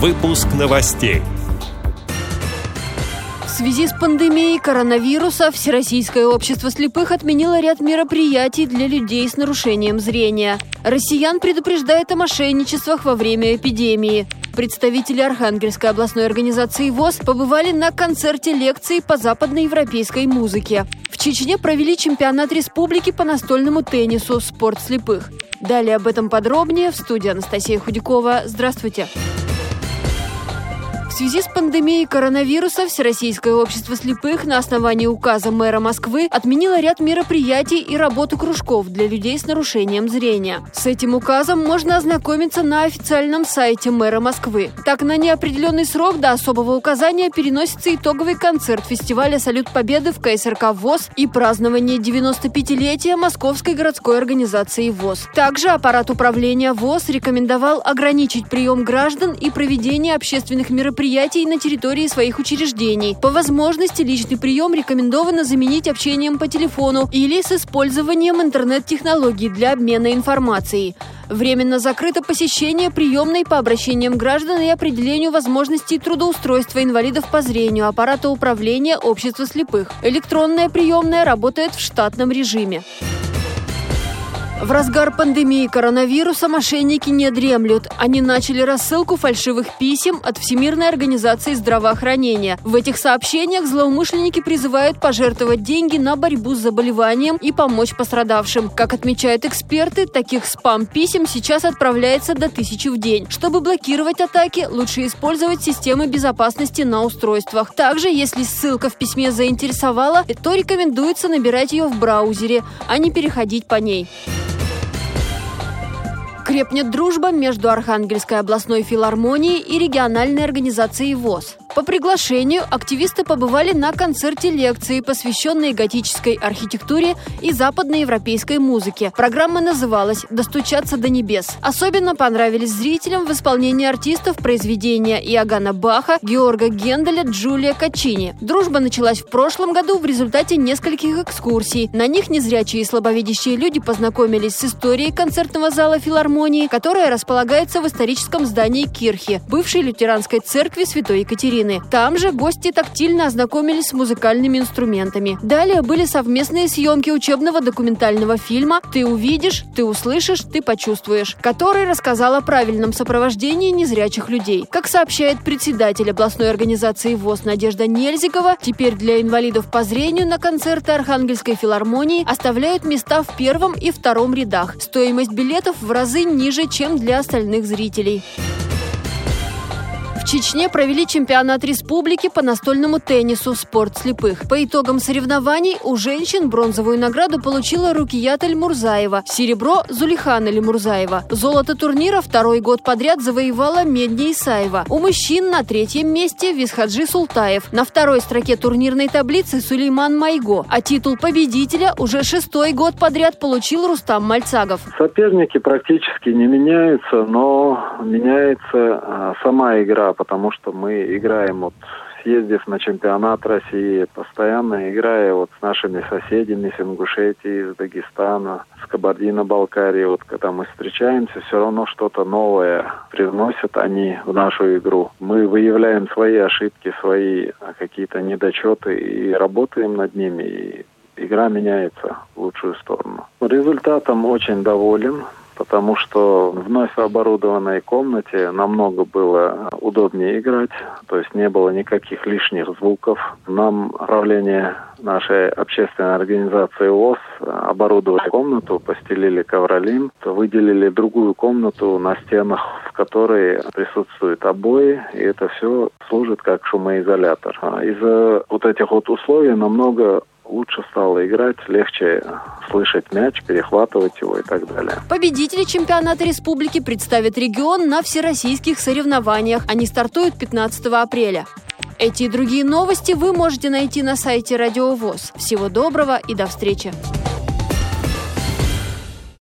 Выпуск новостей. В связи с пандемией коронавируса Всероссийское общество слепых отменило ряд мероприятий для людей с нарушением зрения. Россиян предупреждает о мошенничествах во время эпидемии. Представители Архангельской областной организации ВОЗ побывали на концерте лекции по западноевропейской музыке. В Чечне провели чемпионат республики по настольному теннису «Спорт слепых». Далее об этом подробнее в студии Анастасия Худякова. Здравствуйте. Здравствуйте. Связи с пандемией коронавируса Всероссийское общество слепых на основании указа мэра Москвы отменило ряд мероприятий и работу кружков для людей с нарушением зрения. С этим указом можно ознакомиться на официальном сайте мэра Москвы. Так, на неопределенный срок до особого указания переносится итоговый концерт фестиваля «Салют Победы» в КСРК ВОЗ и празднование 95-летия Московской городской организации ВОЗ. Также аппарат управления ВОЗ рекомендовал ограничить прием граждан и проведение общественных мероприятий мероприятий на территории своих учреждений. По возможности личный прием рекомендовано заменить общением по телефону или с использованием интернет-технологий для обмена информацией. Временно закрыто посещение приемной по обращениям граждан и определению возможностей трудоустройства инвалидов по зрению аппарата управления общества слепых. Электронная приемная работает в штатном режиме. В разгар пандемии коронавируса мошенники не дремлют. Они начали рассылку фальшивых писем от Всемирной организации здравоохранения. В этих сообщениях злоумышленники призывают пожертвовать деньги на борьбу с заболеванием и помочь пострадавшим. Как отмечают эксперты, таких спам-писем сейчас отправляется до тысячи в день. Чтобы блокировать атаки, лучше использовать системы безопасности на устройствах. Также, если ссылка в письме заинтересовала, то рекомендуется набирать ее в браузере, а не переходить по ней. Крепнет дружба между Архангельской областной филармонией и региональной организацией ВОЗ. По приглашению активисты побывали на концерте лекции, посвященной готической архитектуре и западноевропейской музыке. Программа называлась «Достучаться до небес». Особенно понравились зрителям в исполнении артистов произведения Иоганна Баха, Георга Генделя, Джулия Качини. Дружба началась в прошлом году в результате нескольких экскурсий. На них незрячие и слабовидящие люди познакомились с историей концертного зала филармонии, которая располагается в историческом здании Кирхи, бывшей лютеранской церкви Святой Екатерины. Украины. Там же гости тактильно ознакомились с музыкальными инструментами. Далее были совместные съемки учебного документального фильма «Ты увидишь, ты услышишь, ты почувствуешь», который рассказал о правильном сопровождении незрячих людей. Как сообщает председатель областной организации ВОЗ Надежда Нельзикова, теперь для инвалидов по зрению на концерты Архангельской филармонии оставляют места в первом и втором рядах. Стоимость билетов в разы ниже, чем для остальных зрителей. Чечне провели чемпионат республики по настольному теннису «Спорт слепых». По итогам соревнований у женщин бронзовую награду получила Рукият Мурзаева, серебро – Зулихан Мурзаева. Золото турнира второй год подряд завоевала Медня Исаева. У мужчин на третьем месте Висхаджи Султаев. На второй строке турнирной таблицы Сулейман Майго. А титул победителя уже шестой год подряд получил Рустам Мальцагов. Соперники практически не меняются, но меняется а, сама игра потому что мы играем вот съездив на чемпионат России, постоянно играя вот с нашими соседями с Ингушетии, из Дагестана, с Кабардино-Балкарии, вот когда мы встречаемся, все равно что-то новое привносят они в нашу игру. Мы выявляем свои ошибки, свои какие-то недочеты и работаем над ними, и игра меняется в лучшую сторону. Результатом очень доволен потому что в вновь оборудованной комнате намного было удобнее играть, то есть не было никаких лишних звуков. Нам правление нашей общественной организации ОС оборудовали комнату, постелили ковролин, выделили другую комнату на стенах, в которой присутствуют обои, и это все служит как шумоизолятор. А из-за вот этих вот условий намного лучше стало играть, легче слышать мяч, перехватывать его и так далее. Победители чемпионата республики представят регион на всероссийских соревнованиях. Они стартуют 15 апреля. Эти и другие новости вы можете найти на сайте Радио ВОЗ. Всего доброго и до встречи!